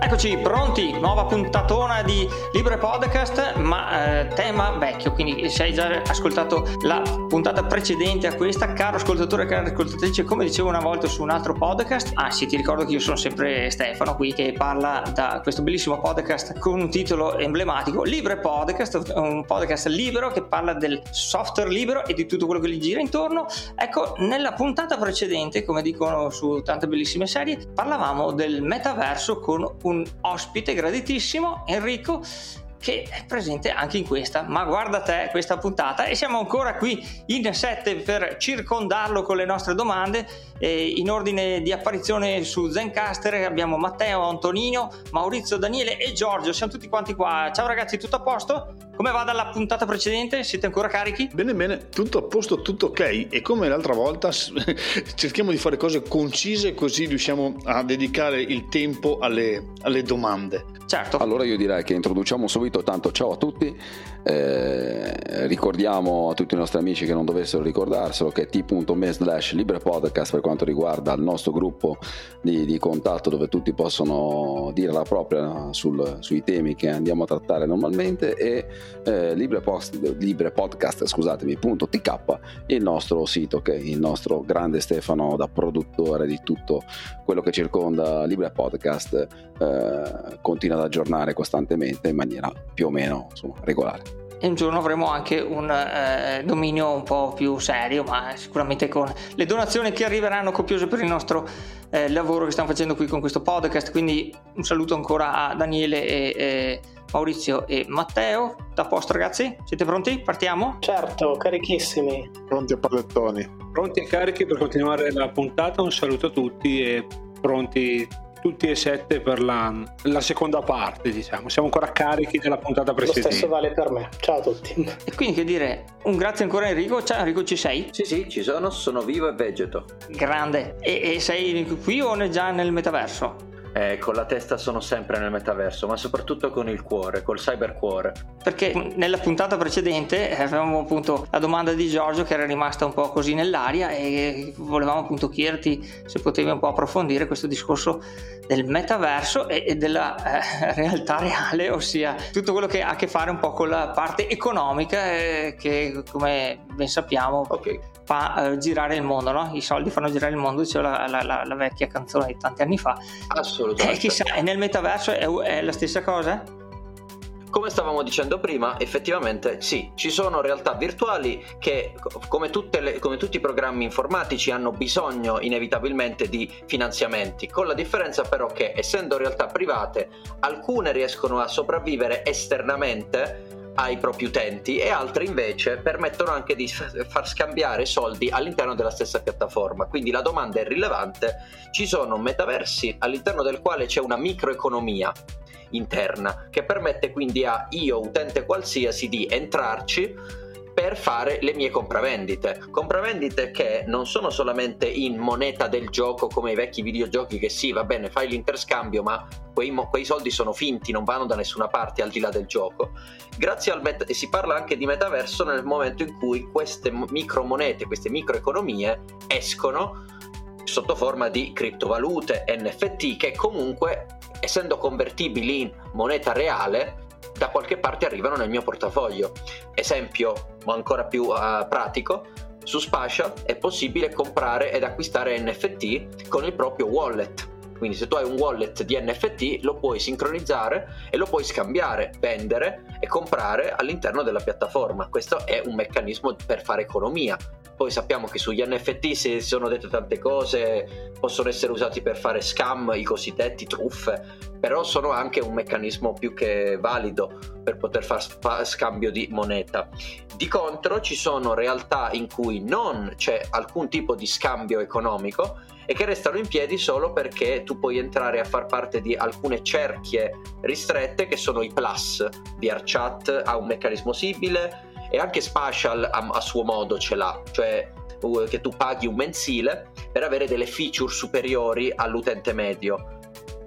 Eccoci pronti, nuova puntatona di Libre Podcast, ma eh, tema vecchio, quindi se hai già ascoltato la puntata precedente a questa, caro ascoltatore, cara ascoltatrice, come dicevo una volta su un altro podcast, sì, ti ricordo che io sono sempre Stefano qui che parla da questo bellissimo podcast con un titolo emblematico, Libre Podcast, un podcast libero che parla del software libero e di tutto quello che gli gira intorno. Ecco, nella puntata precedente, come dicono su tante bellissime serie, parlavamo del metaverso con un ospite graditissimo, Enrico, che è presente anche in questa. Ma guarda te questa puntata e siamo ancora qui in sette per circondarlo con le nostre domande. Eh, in ordine di apparizione su Zencaster abbiamo Matteo, Antonino, Maurizio, Daniele e Giorgio. Siamo tutti quanti qua. Ciao ragazzi, tutto a posto? Come va dalla puntata precedente? Siete ancora carichi? Bene, bene, tutto a posto, tutto ok. E come l'altra volta cerchiamo di fare cose concise così riusciamo a dedicare il tempo alle, alle domande. Certo. Allora io direi che introduciamo subito tanto ciao a tutti, eh, ricordiamo a tutti i nostri amici che non dovessero ricordarselo che t.me slash librepodcast per quanto riguarda il nostro gruppo di, di, contatto dove tutti possono dire la propria sul, sui temi che andiamo a trattare normalmente e eh, librepodcast scusatemi.tk il nostro sito che il nostro grande Stefano da produttore di tutto quello che circonda Libre Podcast eh, continua ad aggiornare costantemente in maniera più o meno insomma, regolare e un giorno avremo anche un eh, dominio un po' più serio, ma sicuramente con le donazioni che arriveranno copiose per il nostro eh, lavoro che stiamo facendo qui con questo podcast. Quindi un saluto ancora a Daniele e, e Maurizio e Matteo. Da posto ragazzi? Siete pronti? Partiamo? Certo, carichissimi. Pronti a pallettoni. Pronti e carichi per continuare la puntata. Un saluto a tutti e pronti tutti e sette per la, la, seconda parte, diciamo. Siamo ancora carichi della puntata precedente. Lo stesso vale per me. Ciao a tutti. E quindi che dire, un grazie ancora a Enrico. Ciao Enrico, ci sei? Sì, sì, ci sono, sono vivo e vegeto. Grande. E, e sei qui o già nel metaverso? Eh, con la testa sono sempre nel metaverso, ma soprattutto con il cuore, col cybercuore. Perché nella puntata precedente avevamo appunto la domanda di Giorgio che era rimasta un po' così nell'aria e volevamo appunto chiederti se potevi un po' approfondire questo discorso del metaverso e, e della eh, realtà reale, ossia tutto quello che ha a che fare un po' con la parte economica eh, che come ben sappiamo okay. Fa eh, girare il mondo, no? i soldi fanno girare il mondo, diceva la, la, la, vecchia canzone di tanti anni fa. Assolutamente. E chissà, e nel metaverso è, è la stessa cosa? Come stavamo dicendo prima, effettivamente sì, ci sono realtà virtuali che, come, le, come, tutti i programmi informatici, hanno bisogno inevitabilmente di finanziamenti, con la differenza però che, essendo realtà private, alcune riescono a sopravvivere esternamente ai propri utenti e altre invece permettono anche di far scambiare soldi all'interno della stessa piattaforma. Quindi la domanda è rilevante, ci sono metaversi all'interno del quale c'è una microeconomia interna che permette quindi a io utente qualsiasi di entrarci per fare le mie compravendite. Compravendite che non sono solamente in moneta del gioco come i vecchi videogiochi che sì, va bene, fai l'interscambio, ma quei, quei soldi sono finti, non vanno da nessuna parte al di là del gioco. Grazie al met- e si parla anche di metaverso nel momento in cui queste micromonete, queste microeconomie escono sotto forma di criptovalute, NFT che comunque essendo convertibili in moneta reale da qualche parte arrivano nel mio portafoglio. Esempio ancora più uh, pratico, su Spatial è possibile comprare ed acquistare NFT con il proprio wallet. Quindi se tu hai un wallet di NFT lo puoi sincronizzare e lo puoi scambiare, vendere e comprare all'interno della piattaforma. Questo è un meccanismo per fare economia. Poi sappiamo che sugli NFT si sono dette tante cose, possono essere usati per fare scam, i cosiddetti truffe, però sono anche un meccanismo più che valido per poter fare scambio di moneta. Di contro ci sono realtà in cui non c'è alcun tipo di scambio economico e che restano in piedi solo perché tu puoi entrare a far parte di alcune cerchie ristrette che sono i plus. VRChat ha un meccanismo simile, e anche Spatial a, a suo modo ce l'ha, cioè che tu paghi un mensile per avere delle feature superiori all'utente medio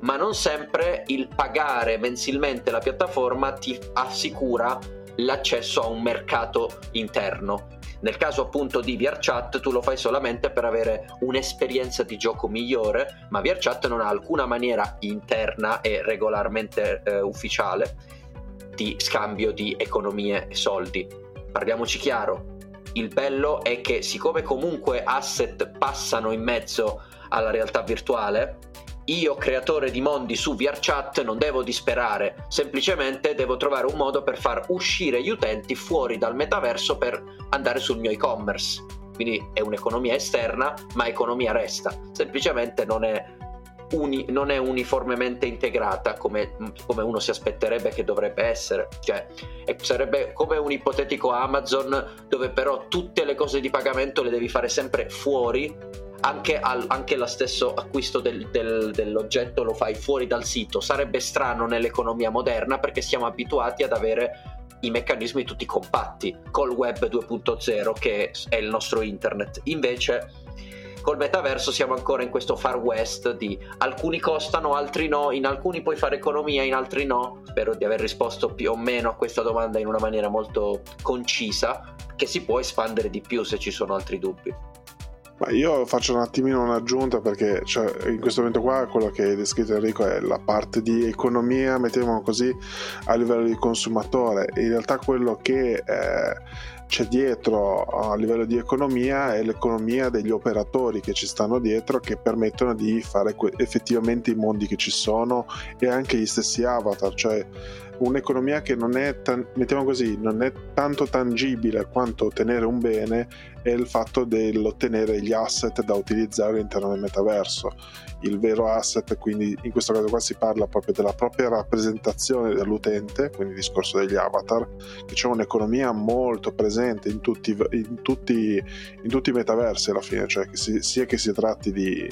ma non sempre il pagare mensilmente la piattaforma ti assicura l'accesso a un mercato interno. Nel caso appunto di VRChat tu lo fai solamente per avere un'esperienza di gioco migliore, ma VRChat non ha alcuna maniera interna e regolarmente eh, ufficiale di scambio di economie e soldi. Parliamoci chiaro, il bello è che siccome comunque asset passano in mezzo alla realtà virtuale, io creatore di mondi su VRChat non devo disperare, semplicemente devo trovare un modo per far uscire gli utenti fuori dal metaverso per andare sul mio e-commerce. Quindi è un'economia esterna, ma economia resta. Semplicemente non è, uni, non è uniformemente integrata come, come, uno si aspetterebbe che dovrebbe essere. Cioè, sarebbe come un ipotetico Amazon dove però tutte le cose di pagamento le devi fare sempre fuori anche, al, anche lo stesso acquisto del, del, dell'oggetto lo fai fuori dal sito. Sarebbe strano nell'economia moderna perché siamo abituati ad avere i meccanismi tutti compatti col web 2.0 che è il nostro internet. Invece col metaverso siamo ancora in questo far west di alcuni costano, altri no, in alcuni puoi fare economia, in altri no. Spero di aver risposto più o meno a questa domanda in una maniera molto concisa, che si può espandere di più se ci sono altri dubbi. Ma io faccio un attimino un'aggiunta perché cioè, in questo momento qua quello che hai descritto Enrico è la parte di economia, mettiamo così, a livello di consumatore. In realtà quello che eh, c'è dietro a livello di economia è l'economia degli operatori che ci stanno dietro che permettono di fare effettivamente i mondi che ci sono e anche gli stessi avatar, cioè un'economia che non è, mettiamo così, non è tanto tangibile quanto ottenere un bene è il fatto dell'ottenere gli asset da utilizzare all'interno del metaverso. Il vero asset, quindi in questo caso qua si parla proprio della propria rappresentazione dell'utente, quindi il discorso degli avatar, che c'è un'economia molto presente in tutti, in tutti, in tutti i metaversi alla fine, cioè che si, sia che si tratti di,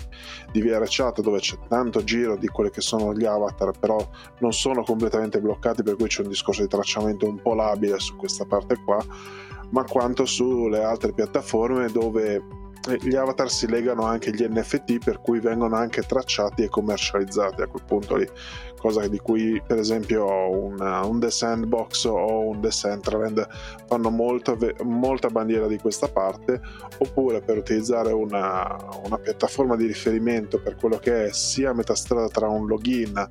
di VR chat dove c'è tanto giro di quelli che sono gli avatar, però non sono completamente bloccati per cui c'è un discorso di tracciamento un po' labile su questa parte qua, ma quanto sulle altre piattaforme dove gli avatar si legano anche agli NFT per cui vengono anche tracciati e commercializzati a quel punto lì. Cosa di cui per esempio un, un The Sandbox o un The Centraland fanno molto, molta bandiera di questa parte oppure per utilizzare una, una piattaforma di riferimento per quello che è sia metà strada tra un login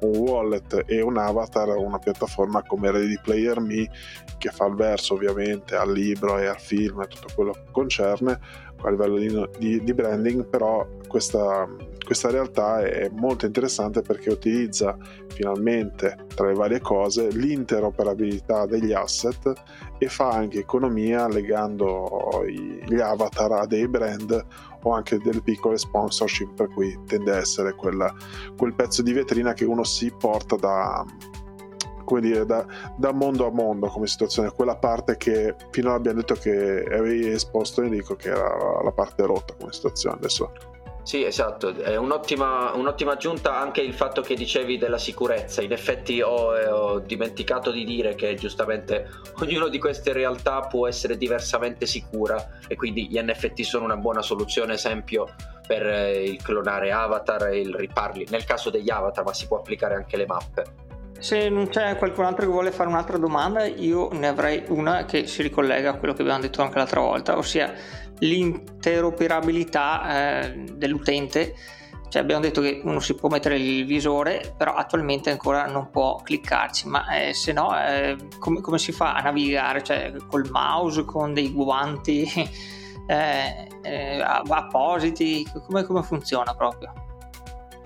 un wallet e un avatar una piattaforma come Ready Player Me che fa il verso ovviamente al libro e al film e tutto quello che concerne a livello di, di, di branding però questa, questa realtà è molto interessante perché utilizza finalmente tra le varie cose l'interoperabilità degli asset e fa anche economia legando gli avatar a dei brand o anche delle piccole sponsorship per cui tende a essere quella, quel pezzo di vetrina che uno si porta da, come dire, da, da, mondo a mondo come situazione, quella parte che finora abbiamo detto che avevi esposto Enrico, che era la parte rotta come situazione. Adesso sì, esatto, è un'ottima, un'ottima aggiunta anche il fatto che dicevi della sicurezza. In effetti ho, eh, ho, dimenticato di dire che giustamente ognuno di queste realtà può essere diversamente sicura e quindi gli NFT sono una buona soluzione, esempio per eh, il clonare avatar e il riparli. Nel caso degli avatar, ma si può applicare anche le mappe. Se non c'è qualcun altro che vuole fare un'altra domanda, io ne avrei una che si ricollega a quello che abbiamo detto anche l'altra volta, ossia l'interoperabilità eh, dell'utente. Cioè abbiamo detto che uno si può mettere il visore, però attualmente ancora non può cliccarci, ma eh, se no eh, come, come, si fa a navigare? Cioè col mouse, con dei guanti eh, eh, appositi? Come, come funziona proprio?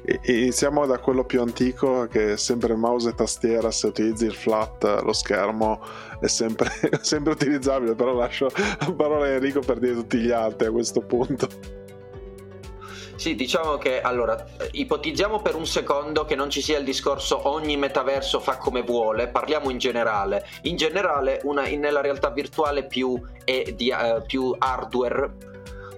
Iniziamo da quello più antico che è sempre mouse e tastiera, se utilizzi il flat lo schermo è sempre, sempre utilizzabile, però lascio la parola a Enrico per dire tutti gli altri a questo punto. Sì, diciamo che allora ipotizziamo per un secondo che non ci sia il discorso ogni metaverso fa come vuole, parliamo in generale. In generale, una, nella realtà virtuale più, di, uh, più hardware,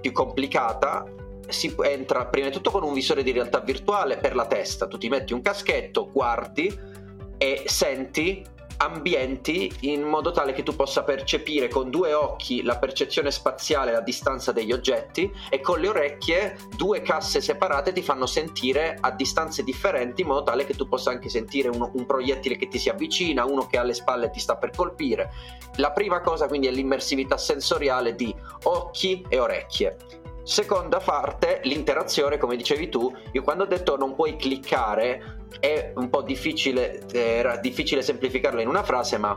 più complicata, si entra prima di tutto con un visore di realtà virtuale per la testa, tu ti metti un caschetto, guardi e senti ambienti in modo tale che tu possa percepire con due occhi la percezione spaziale la distanza degli oggetti e con le orecchie due casse separate ti fanno sentire a distanze differenti in modo tale che tu possa anche sentire uno, un proiettile che ti si avvicina, uno che alle spalle ti sta per colpire. La prima cosa quindi è l'immersività sensoriale di occhi e orecchie. Seconda parte, l'interazione, come dicevi tu, io quando ho detto non puoi cliccare è un po' difficile, era difficile semplificarlo in una frase, ma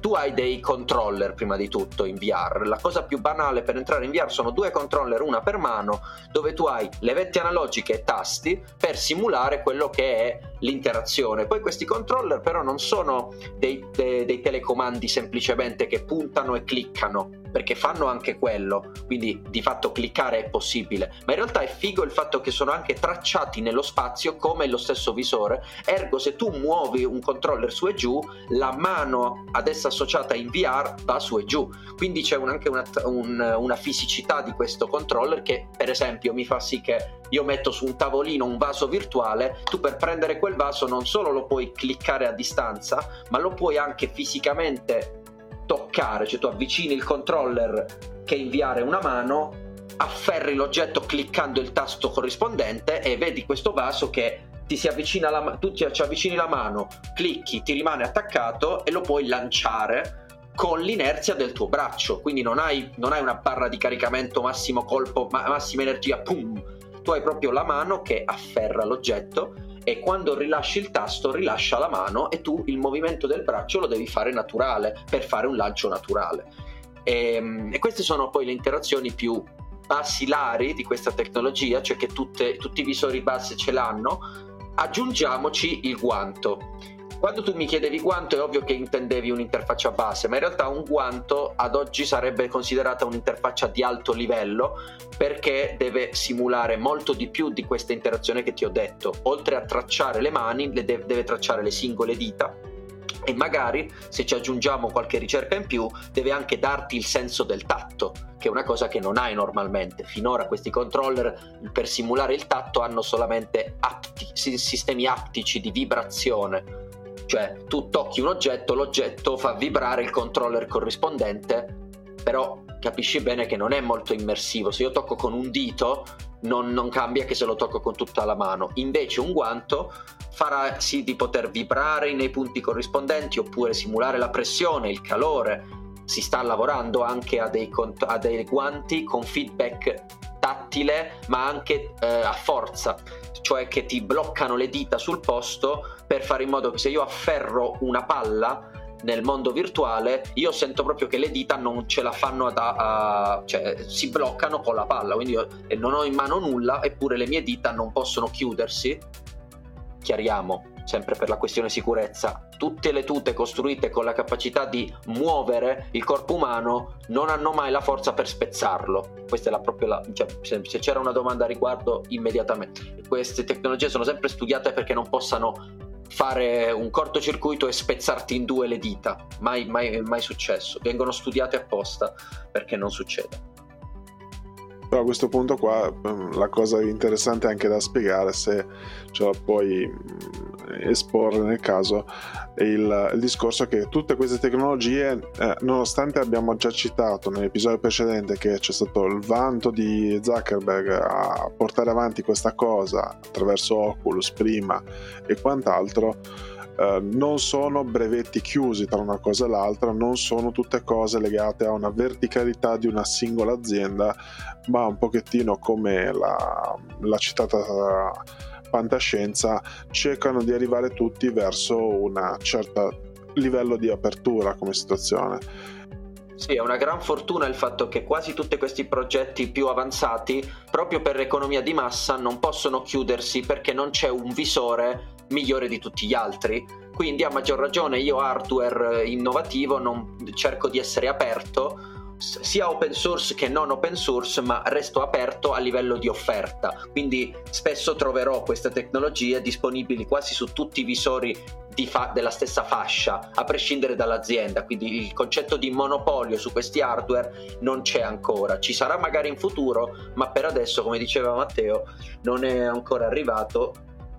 tu hai dei controller prima di tutto in VR. La cosa più banale per entrare in VR sono due controller, una per mano, dove tu hai le vette analogiche e tasti per simulare quello che è l'interazione. Poi questi controller però non sono dei, dei, dei telecomandi semplicemente che puntano e cliccano, perché fanno anche quello, quindi di fatto cliccare è possibile, ma in realtà è figo il fatto che sono anche tracciati nello spazio come lo stesso visore, ergo se tu muovi un controller su e giù, la mano ad essa associata in VR va su e giù, quindi c'è un, anche una, un, una fisicità di questo controller che per esempio mi fa sì che io metto su un tavolino un vaso virtuale, tu per prendere quel vaso non solo lo puoi cliccare a distanza, ma lo puoi anche fisicamente toccare, cioè tu avvicini il controller che inviare una mano, afferri l'oggetto cliccando il tasto corrispondente e vedi questo vaso che ti si avvicina la, tu ti, ci avvicini la mano, clicchi, ti rimane attaccato e lo puoi lanciare con l'inerzia del tuo braccio, quindi non hai, non hai una barra di caricamento massimo colpo, ma, massima energia, pum, tu hai proprio la mano che afferra l'oggetto e quando rilasci il tasto rilascia la mano e tu il movimento del braccio lo devi fare naturale per fare un lancio naturale. E, ehm, e queste sono poi le interazioni più basilari di questa tecnologia, cioè che tutte, tutti i visori base ce l'hanno. Aggiungiamoci il guanto quando tu mi chiedevi guanto è ovvio che intendevi un'interfaccia base, ma in realtà un guanto ad oggi sarebbe considerata un'interfaccia di alto livello perché deve simulare molto di più di questa interazione che ti ho detto. Oltre a tracciare le mani, deve tracciare le singole dita e magari se ci aggiungiamo qualche ricerca in più deve anche darti il senso del tatto che è una cosa che non hai normalmente finora questi controller per simulare il tatto hanno solamente apti, sistemi aptici di vibrazione cioè tu tocchi un oggetto, l'oggetto fa vibrare il controller corrispondente, però capisci bene che non è molto immersivo. Se io tocco con un dito non, non cambia che se lo tocco con tutta la mano. Invece un guanto farà sì di poter vibrare nei punti corrispondenti oppure simulare la pressione, il calore. Si sta lavorando anche a dei, a dei guanti con feedback tattile ma anche eh, a forza, cioè che ti bloccano le dita sul posto per fare in modo che se io afferro una palla nel mondo virtuale io sento proprio che le dita non ce la fanno ad, a, cioè si bloccano con la palla quindi io non ho in mano nulla eppure le mie dita non possono chiudersi chiariamo sempre per la questione sicurezza tutte le tute costruite con la capacità di muovere il corpo umano non hanno mai la forza per spezzarlo questa è la propria la, cioè, se c'era una domanda a riguardo immediatamente queste tecnologie sono sempre studiate perché non possano fare un cortocircuito e spezzarti in due le dita. Mai, mai, mai successo. Vengono studiate apposta perché non succede. Però a questo punto qua ehm, la cosa interessante anche da spiegare, se ce la puoi mm, esporre nel caso, il, il discorso che tutte queste tecnologie, eh, nonostante abbiamo già citato nell'episodio precedente che c'è stato il vanto di Zuckerberg a portare avanti questa cosa attraverso Oculus prima e quant'altro, eh, non sono brevetti chiusi tra una cosa e l'altra, non sono tutte cose legate a una verticalità di una singola azienda, ma un pochettino come la, la citata fantascienza cercano di arrivare tutti verso un certo livello di apertura come situazione. Sì, è una gran fortuna il fatto che quasi tutti questi progetti più avanzati, proprio per l'economia di massa, non possono chiudersi perché non c'è un visore migliore di tutti gli altri. Quindi a maggior ragione io hardware innovativo non cerco di essere aperto sia open source che non open source, ma resto aperto a livello di offerta. Quindi spesso troverò queste tecnologie disponibili quasi su tutti i visori fa- della stessa fascia, a prescindere dall'azienda. Quindi il concetto di monopolio su questi hardware non c'è ancora. Ci sarà magari in futuro, ma per adesso, come diceva Matteo, non è ancora arrivato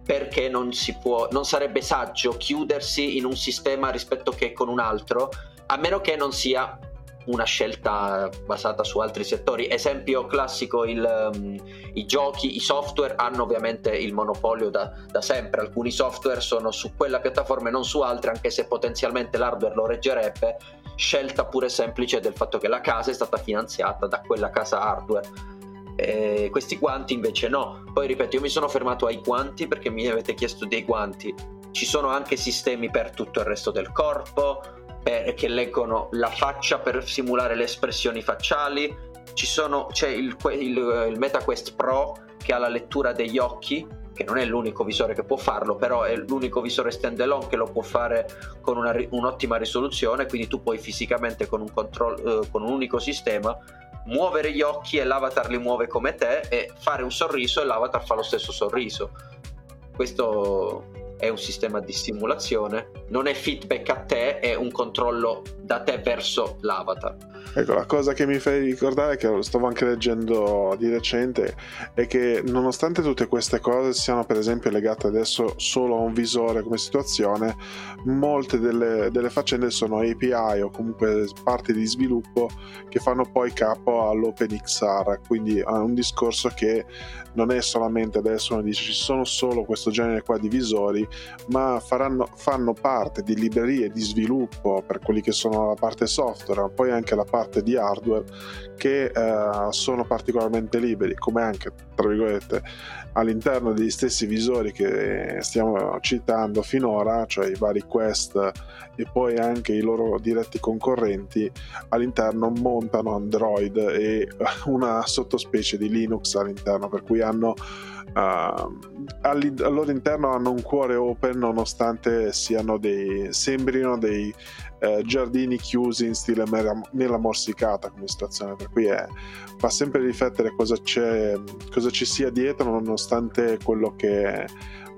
perché non, si può, non sarebbe saggio chiudersi in un sistema rispetto che con un altro, a meno che non sia una scelta basata su altri settori. Esempio classico, il, um, i giochi, i software hanno ovviamente il monopolio da, da, sempre, alcuni software sono su quella piattaforma e non su altre, anche se potenzialmente l'hardware lo reggerebbe, scelta pure semplice del fatto che la casa è stata finanziata da quella casa hardware. E questi guanti invece no. Poi ripeto, io mi sono fermato ai guanti perché mi avete chiesto dei guanti. Ci sono anche sistemi per tutto il resto del corpo, per, che leggono la faccia per simulare le espressioni facciali. Sono, c'è il, il, il MetaQuest Pro che ha la lettura degli occhi, che non è l'unico visore che può farlo, però è l'unico visore standalone che lo può fare con una, un'ottima risoluzione, quindi tu puoi fisicamente con un, control, eh, con un unico sistema muovere gli occhi e l'avatar li muove come te e fare un sorriso e l'avatar fa lo stesso sorriso. Questo è un sistema di simulazione, non è feedback a te, è un controllo da te verso l'avatar. Ecco, la cosa che mi fai ricordare, che stavo anche leggendo di recente, è che nonostante tutte queste cose siano per esempio legate adesso solo a un visore come situazione, molte delle, delle faccende sono API o comunque parti di sviluppo che fanno poi capo all'OpenXR, quindi è un discorso che non è solamente adesso uno dice ci sono solo questo genere qua di visori, ma faranno, fanno parte di librerie di sviluppo per quelli che sono la parte software, ma poi anche la parte di hardware che eh, sono particolarmente liberi, come anche tra virgolette all'interno degli stessi visori che stiamo citando finora, cioè i vari Quest e poi anche i loro diretti concorrenti, all'interno montano Android e una sottospecie di Linux all'interno, per cui hanno Uh, al loro interno hanno un cuore open nonostante siano dei sembrino dei uh, giardini chiusi in stile mela morsicata come situazione per cui è, fa sempre riflettere cosa, c'è, cosa ci sia dietro nonostante quello che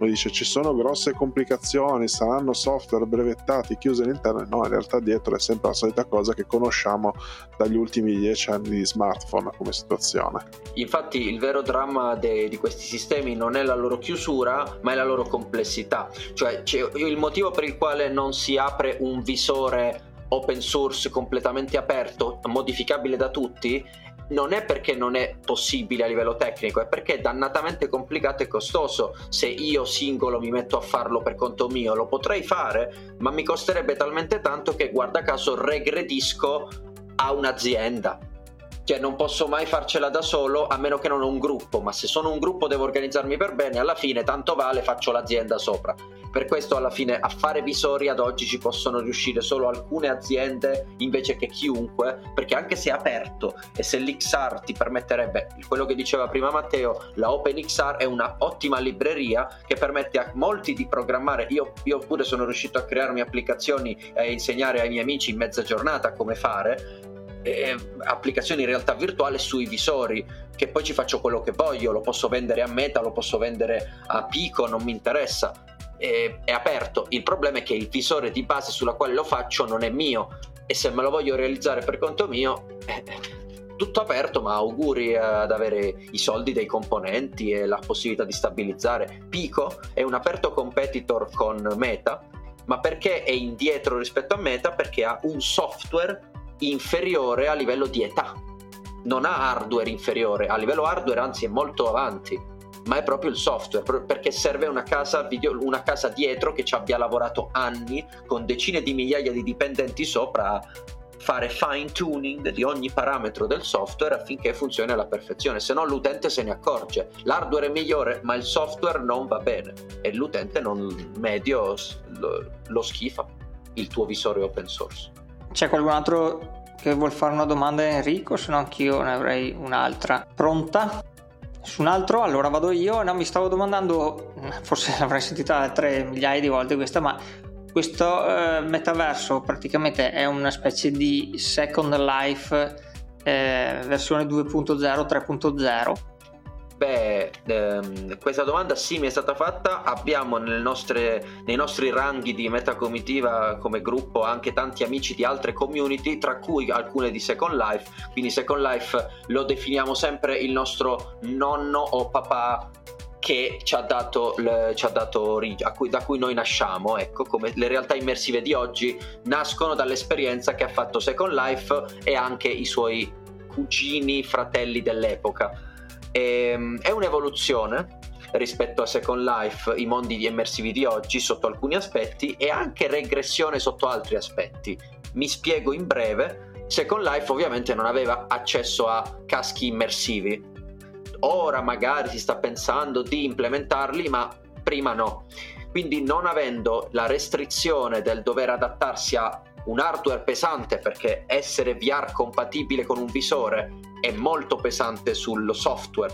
uno dice ci sono grosse complicazioni, saranno software brevettati chiusi all'interno, no, in realtà dietro è sempre la solita cosa che conosciamo dagli ultimi dieci anni di smartphone come situazione. Infatti il vero dramma de- di questi sistemi non è la loro chiusura, ma è la loro complessità, cioè il motivo per il quale non si apre un visore open source completamente aperto, modificabile da tutti, non è perché non è possibile a livello tecnico, è perché è dannatamente complicato e costoso. Se io singolo mi metto a farlo per conto mio, lo potrei fare, ma mi costerebbe talmente tanto che guarda caso regredisco a un'azienda. Cioè non posso mai farcela da solo a meno che non ho un gruppo, ma se sono un gruppo devo organizzarmi per bene, alla fine tanto vale faccio l'azienda sopra. Per questo alla fine a fare visori ad oggi ci possono riuscire solo alcune aziende invece che chiunque, perché anche se è aperto e se l'XR ti permetterebbe, quello che diceva prima Matteo, la OpenXR è una ottima libreria che permette a molti di programmare, io, io pure sono riuscito a crearmi applicazioni e insegnare ai miei amici in mezza giornata come fare, eh, applicazioni in realtà virtuale sui visori che poi ci faccio quello che voglio lo posso vendere a Meta lo posso vendere a Pico non mi interessa. È, è aperto. Il problema è che il visore di base sulla quale lo faccio non è mio e se me lo voglio realizzare per conto mio eh, tutto aperto ma auguri ad avere i soldi dei componenti e la possibilità di stabilizzare. Pico è un aperto competitor con Meta ma perché è indietro rispetto a Meta? Perché ha un software inferiore a livello di età non ha hardware inferiore a livello hardware anzi è molto avanti ma è proprio il software, perché serve una casa, video, una casa dietro che ci abbia lavorato anni con decine di migliaia di dipendenti sopra a fare fine tuning di ogni parametro del software affinché funzioni alla perfezione, se no l'utente se ne accorge. L'hardware è migliore, ma il software non va bene e l'utente non medio lo, lo schifa il tuo visore open source. C'è qualcun altro che vuol fare una domanda a Enrico, se no anch'io ne avrei un'altra. Pronta? su un altro, allora vado io, no, mi stavo domandando, forse l'avrei sentita tre migliaia di volte questa, ma questo eh, metaverso praticamente è una specie di Second Life eh, versione 2.0, 3.0 Beh, ehm, questa domanda sì mi è stata fatta, abbiamo nostre, nei nostri ranghi di metacomitiva come gruppo anche tanti amici di altre community, tra cui alcune di Second Life, quindi Second Life lo definiamo sempre il nostro nonno o papà che ci ha dato, ci ha dato cui, da cui noi nasciamo, ecco, come le realtà immersive di oggi nascono dall'esperienza che ha fatto Second Life e anche i suoi cugini, fratelli dell'epoca. E, ehm, è un'evoluzione rispetto a Second Life, i mondi immersivi di oggi sotto alcuni aspetti e anche regressione sotto altri aspetti. Mi spiego in breve. Second Life ovviamente non aveva accesso a caschi immersivi, ora magari si sta pensando di implementarli, ma prima no. Quindi non avendo la restrizione del dover adattarsi a un hardware pesante, perché essere VR compatibile con un visore è molto pesante sul software,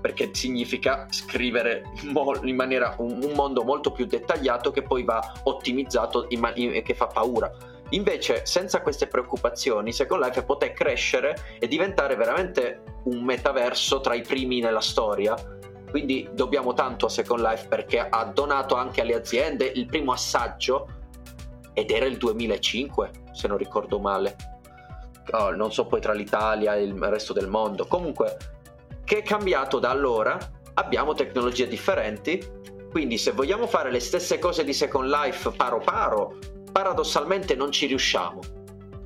perché significa scrivere in maniera un, mondo molto più dettagliato che poi va ottimizzato e che fa paura Invece, senza queste preoccupazioni, Second Life poté crescere e diventare veramente un metaverso tra i primi nella storia. Quindi dobbiamo tanto a Second Life perché ha donato anche alle aziende il primo assaggio ed era il 2005, se non ricordo male. Oh, non so poi tra l'Italia e il resto del mondo. Comunque, che è cambiato da allora? Abbiamo tecnologie differenti. Quindi se vogliamo fare le stesse cose di Second Life paro paro, paradossalmente non ci riusciamo.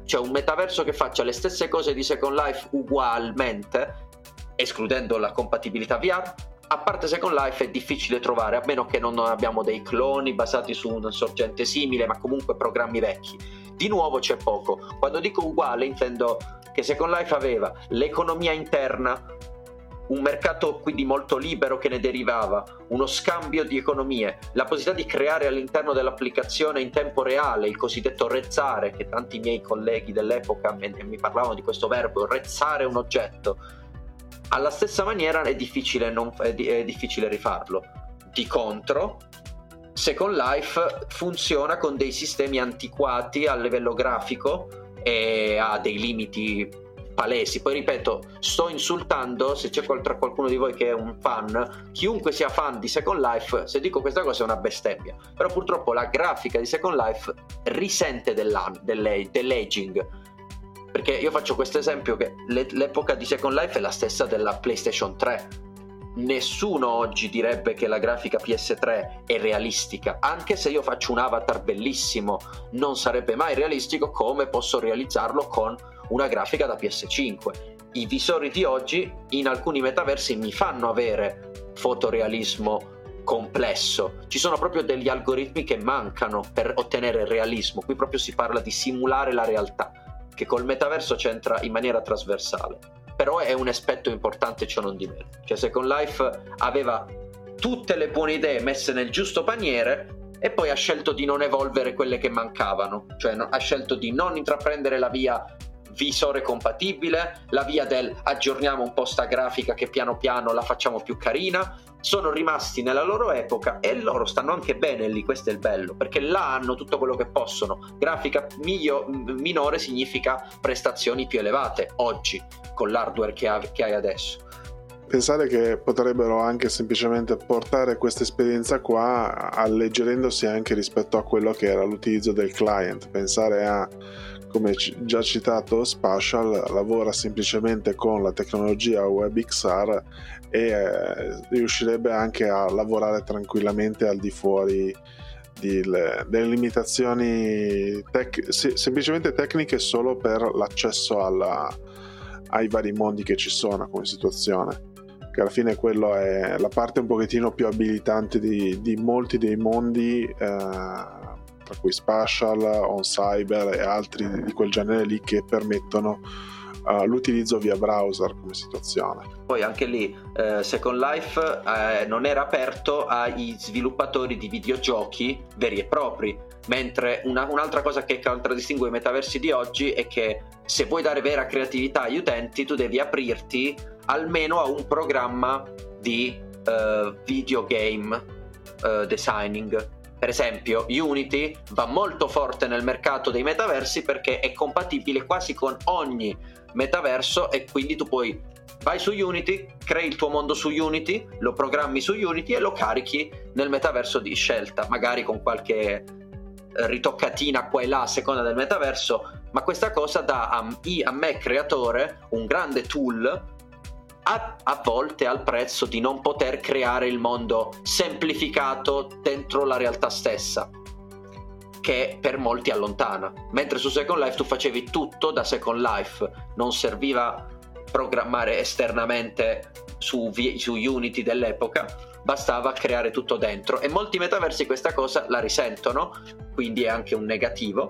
Cioè un metaverso che faccia le stesse cose di Second Life ugualmente, escludendo la compatibilità VR, a parte Second Life è difficile trovare, a meno che non abbiamo dei cloni basati su una sorgente simile, ma comunque programmi vecchi. Di nuovo c'è poco. Quando dico uguale intendo che Second Life aveva l'economia interna un mercato quindi molto libero che ne derivava, uno scambio di economie, la possibilità di creare all'interno dell'applicazione in tempo reale il cosiddetto rezzare, che tanti miei colleghi dell'epoca mi parlavano di questo verbo, rezzare un oggetto. Alla stessa maniera è difficile, non, è, è difficile rifarlo. Di contro, Second Life funziona con dei sistemi antiquati a livello grafico e ha dei limiti palesi. Poi ripeto, sto insultando, se c'è qualcuno di voi che è un fan, chiunque sia fan di Second Life, se dico questa cosa è una bestemmia. Però purtroppo la grafica di Second Life risente dell'aging. Perché io faccio questo esempio che l'epoca di Second Life è la stessa della PlayStation 3. Nessuno oggi direbbe che la grafica PS3 è realistica, anche se io faccio un avatar bellissimo, non sarebbe mai realistico come posso realizzarlo con una grafica da PS5. I visori di oggi in alcuni metaversi mi fanno avere fotorealismo complesso. Ci sono proprio degli algoritmi che mancano per ottenere realismo. Qui proprio si parla di simulare la realtà, che col metaverso c'entra in maniera trasversale. Però è un aspetto importante ciò non di meno. Cioè Second Life aveva tutte le buone idee messe nel giusto paniere e poi ha scelto di non evolvere quelle che mancavano, cioè no, ha scelto di non intraprendere la via visore compatibile, la via del aggiorniamo un po' sta grafica che piano piano la facciamo più carina, sono rimasti nella loro epoca e loro stanno anche bene lì, questo è il bello, perché là hanno tutto quello che possono. Grafica miglio, minore significa prestazioni più elevate oggi con l'hardware che, ha, che hai adesso pensare che potrebbero anche semplicemente portare questa esperienza qua alleggerendosi anche rispetto a quello che era l'utilizzo del client, pensare a come già citato, Spatial lavora semplicemente con la tecnologia WebXR e eh, riuscirebbe anche a lavorare tranquillamente al di fuori di, le, delle limitazioni tec- semplicemente tecniche solo per l'accesso alla, ai vari mondi che ci sono come situazione. Che alla fine quello è la parte un pochettino più abilitante di, di molti dei mondi eh, tra cui Spatial, On Cyber e altri di quel genere lì che permettono uh, l'utilizzo via browser come situazione. Poi anche lì eh, Second Life eh, non era aperto ai sviluppatori di videogiochi veri e propri, mentre una, un'altra cosa che contraddistingue i metaversi di oggi è che se vuoi dare vera creatività agli utenti tu devi aprirti almeno a un programma di uh, videogame uh, designing per esempio, Unity va molto forte nel mercato dei metaversi perché è compatibile quasi con ogni metaverso e quindi tu puoi vai su Unity, crei il tuo mondo su Unity, lo programmi su Unity e lo carichi nel metaverso di scelta, magari con qualche eh, ritoccatina qua e là a seconda del metaverso, ma questa cosa dà a, a me creatore un grande tool a, a, volte al prezzo di non poter creare il mondo semplificato dentro la realtà stessa che per molti allontana. Mentre su Second Life tu facevi tutto da Second Life non serviva programmare esternamente su, su Unity dell'epoca bastava creare tutto dentro. E molti metaversi questa cosa la risentono quindi è anche un negativo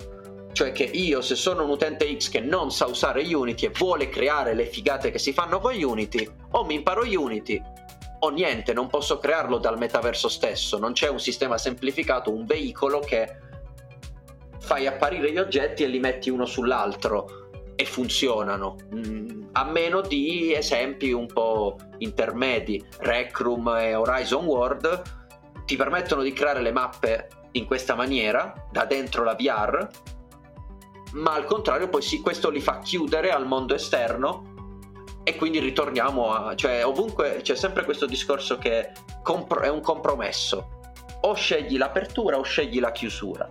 cioè che io se sono un utente X che non sa usare Unity e vuole creare le figate che si fanno con Unity o mi imparo Unity o niente, non posso crearlo dal metaverso stesso, non c'è un sistema semplificato, un veicolo che fai apparire gli oggetti e li metti uno sull'altro. E funzionano. Mm, a meno di esempi un po' intermedi, Rec Room e Horizon World ti permettono di creare le mappe in questa maniera, da dentro la VR, ma al contrario poi sì, questo li fa chiudere al mondo esterno e quindi ritorniamo a... cioè ovunque c'è sempre questo discorso che è un compromesso. O scegli l'apertura o scegli la chiusura.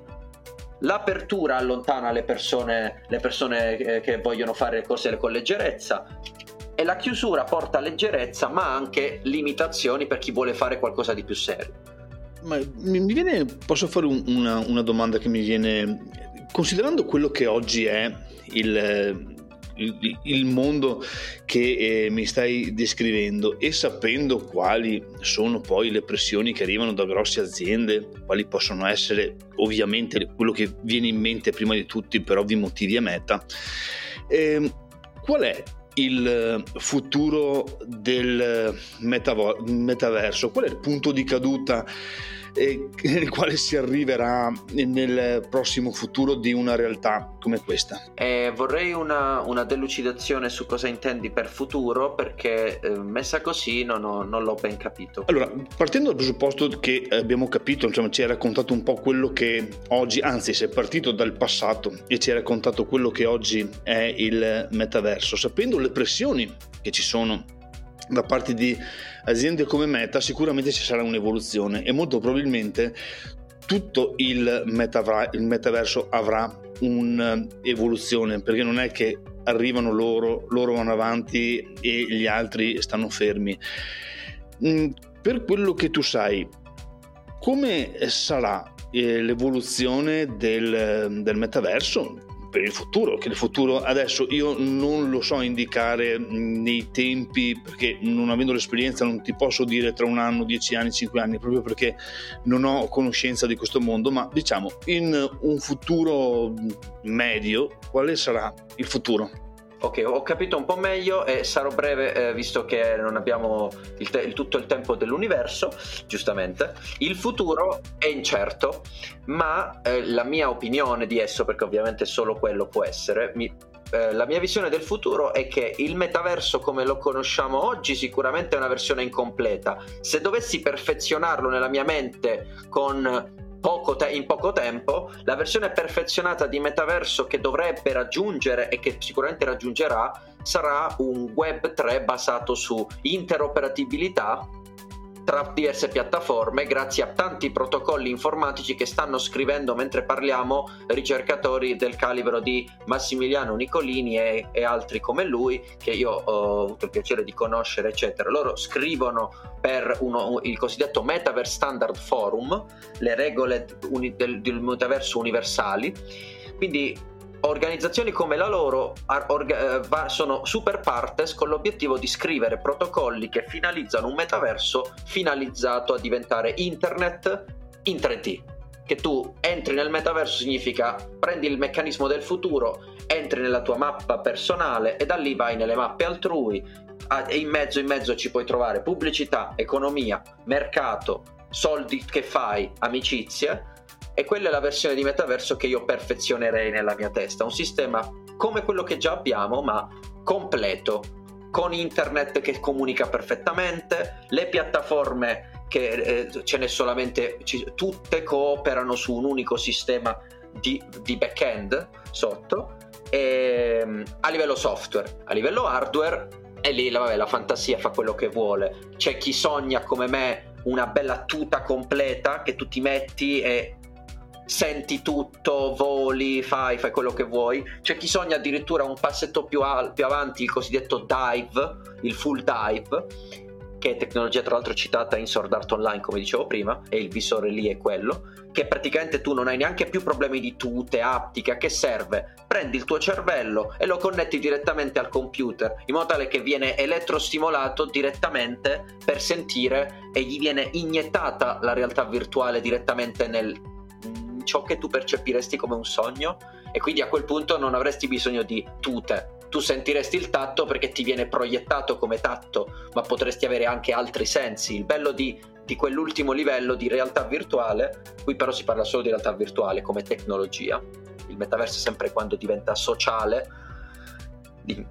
L'apertura allontana le persone, le persone che, che vogliono fare cose con leggerezza e la chiusura porta leggerezza ma anche limitazioni per chi vuole fare qualcosa di più serio. Ma mi viene, posso fare una, una domanda che mi viene considerando quello che oggi è il, il, il mondo che eh, mi stai descrivendo e sapendo quali sono poi le pressioni che arrivano da grosse aziende, quali possono essere ovviamente quello che viene in mente prima di tutti per ovvi motivi a meta, eh, qual è il futuro del metavo- metaverso? Qual è il punto di caduta? Eh, nel quale si arriverà nel prossimo futuro di una realtà come questa. Eh, vorrei una, una, delucidazione su cosa intendi per futuro perché eh, messa così non, ho, non, l'ho ben capito. Allora, partendo dal presupposto che abbiamo capito, insomma, ci hai raccontato un po' quello che oggi, anzi sei partito dal passato e ci hai raccontato quello che oggi è il metaverso, sapendo le pressioni che ci sono da parte di aziende come Meta sicuramente ci sarà un'evoluzione e molto probabilmente tutto il, metavra- il metaverso avrà un'evoluzione perché non è che arrivano loro, loro vanno avanti e gli altri stanno fermi. Mm, per quello che tu sai, come sarà eh, l'evoluzione del, del metaverso? Per il futuro, che il futuro adesso io non lo so indicare nei tempi perché non avendo l'esperienza non ti posso dire tra un anno, dieci anni, cinque anni, proprio perché non ho conoscenza di questo mondo, ma diciamo in un futuro medio quale sarà il futuro? Ok, ho capito un po' meglio e sarò breve eh, visto che non abbiamo il te- il tutto il tempo dell'universo, giustamente. Il futuro è incerto, ma eh, la mia opinione di esso, perché ovviamente solo quello può essere, mi, eh, la mia visione del futuro è che il metaverso come lo conosciamo oggi sicuramente è una versione incompleta. Se dovessi perfezionarlo nella mia mente con poco te- in poco tempo, la versione perfezionata di metaverso che dovrebbe raggiungere e che sicuramente raggiungerà sarà un Web 3 basato su interoperabilità tra diverse piattaforme grazie a tanti protocolli informatici che stanno scrivendo mentre parliamo ricercatori del calibro di Massimiliano Nicolini e, e altri come lui che io ho avuto il piacere di conoscere eccetera. Loro scrivono per uno, il cosiddetto Metaverse Standard Forum le regole uni, del, del metaverso universali. Quindi organizzazioni come la loro eh, sono super partes con l'obiettivo di scrivere protocolli che finalizzano un metaverso finalizzato a diventare internet in 3D. Che tu entri nel metaverso significa prendi il meccanismo del futuro, entri nella tua mappa personale e da lì vai nelle mappe altrui e in mezzo in mezzo ci puoi trovare pubblicità, economia, mercato, soldi che fai, amicizie e quella è la versione di metaverso che io perfezionerei nella mia testa, un sistema come quello che già abbiamo, ma completo, con internet che comunica perfettamente, le piattaforme che eh, ce n'è solamente, ci, tutte cooperano su un unico sistema di, di back-end sotto, e, ehm, a livello software, a livello hardware, e lì vabbè, la fantasia fa quello che vuole. C'è chi sogna come me una bella tuta completa che tu ti metti e senti tutto, voli, fai, fai quello che vuoi. C'è chi sogna addirittura un passetto più, al- più avanti, il cosiddetto dive, il full dive, che è tecnologia tra l'altro citata in Sword Art Online, come dicevo prima, e il visore lì è quello, che praticamente tu non hai neanche più problemi di tute, aptica, che serve? Prendi il tuo cervello e lo connetti direttamente al computer, in modo tale che viene elettrostimolato direttamente per sentire e gli viene iniettata la realtà virtuale direttamente nel ciò che tu percepiresti come un sogno e quindi a quel punto non avresti bisogno di tute. Tu sentiresti il tatto perché ti viene proiettato come tatto, ma potresti avere anche altri sensi. Il bello di, di quell'ultimo livello di realtà virtuale, qui però si parla solo di realtà virtuale come tecnologia. Il metaverso sempre quando diventa sociale,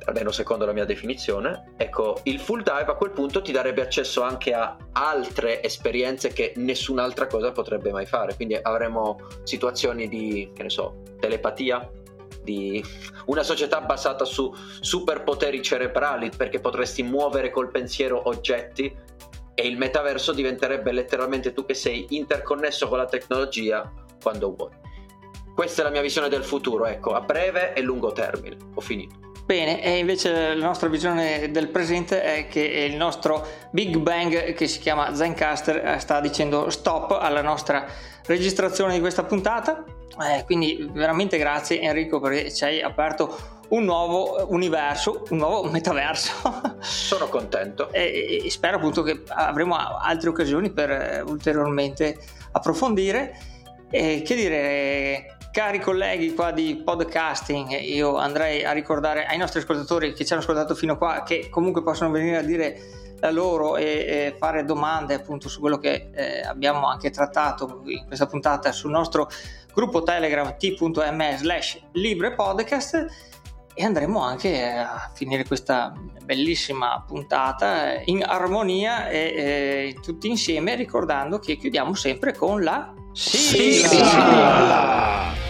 almeno secondo la mia definizione, ecco, il full dive a quel punto ti darebbe accesso anche a altre esperienze che nessun'altra cosa potrebbe mai fare. Quindi avremo situazioni di, che ne so, telepatia, di una società basata su superpoteri cerebrali perché potresti muovere col pensiero oggetti e il metaverso diventerebbe letteralmente tu che sei interconnesso con la tecnologia quando vuoi. Questa è la mia visione del futuro, ecco, a breve e lungo termine. Ho finito. Bene, e invece la nostra visione del presente è che il nostro Big Bang, che si chiama Zencaster, sta dicendo stop alla nostra registrazione di questa puntata. Eh, quindi veramente grazie Enrico perché ci hai aperto un nuovo universo, un nuovo metaverso. Sono contento. e, e spero appunto che avremo altre occasioni per eh, ulteriormente approfondire. E che dire, Cari colleghi qua di podcasting, io andrei a ricordare ai nostri ascoltatori che ci hanno ascoltato fino a qua che comunque possono venire a dire la loro e, e fare domande appunto su quello che eh, abbiamo anche trattato in questa puntata sul nostro gruppo Telegram t.me slash libre podcast e andremo anche a finire questa bellissima puntata in armonia e, e tutti insieme ricordando che chiudiamo sempre con la sigla. sigla.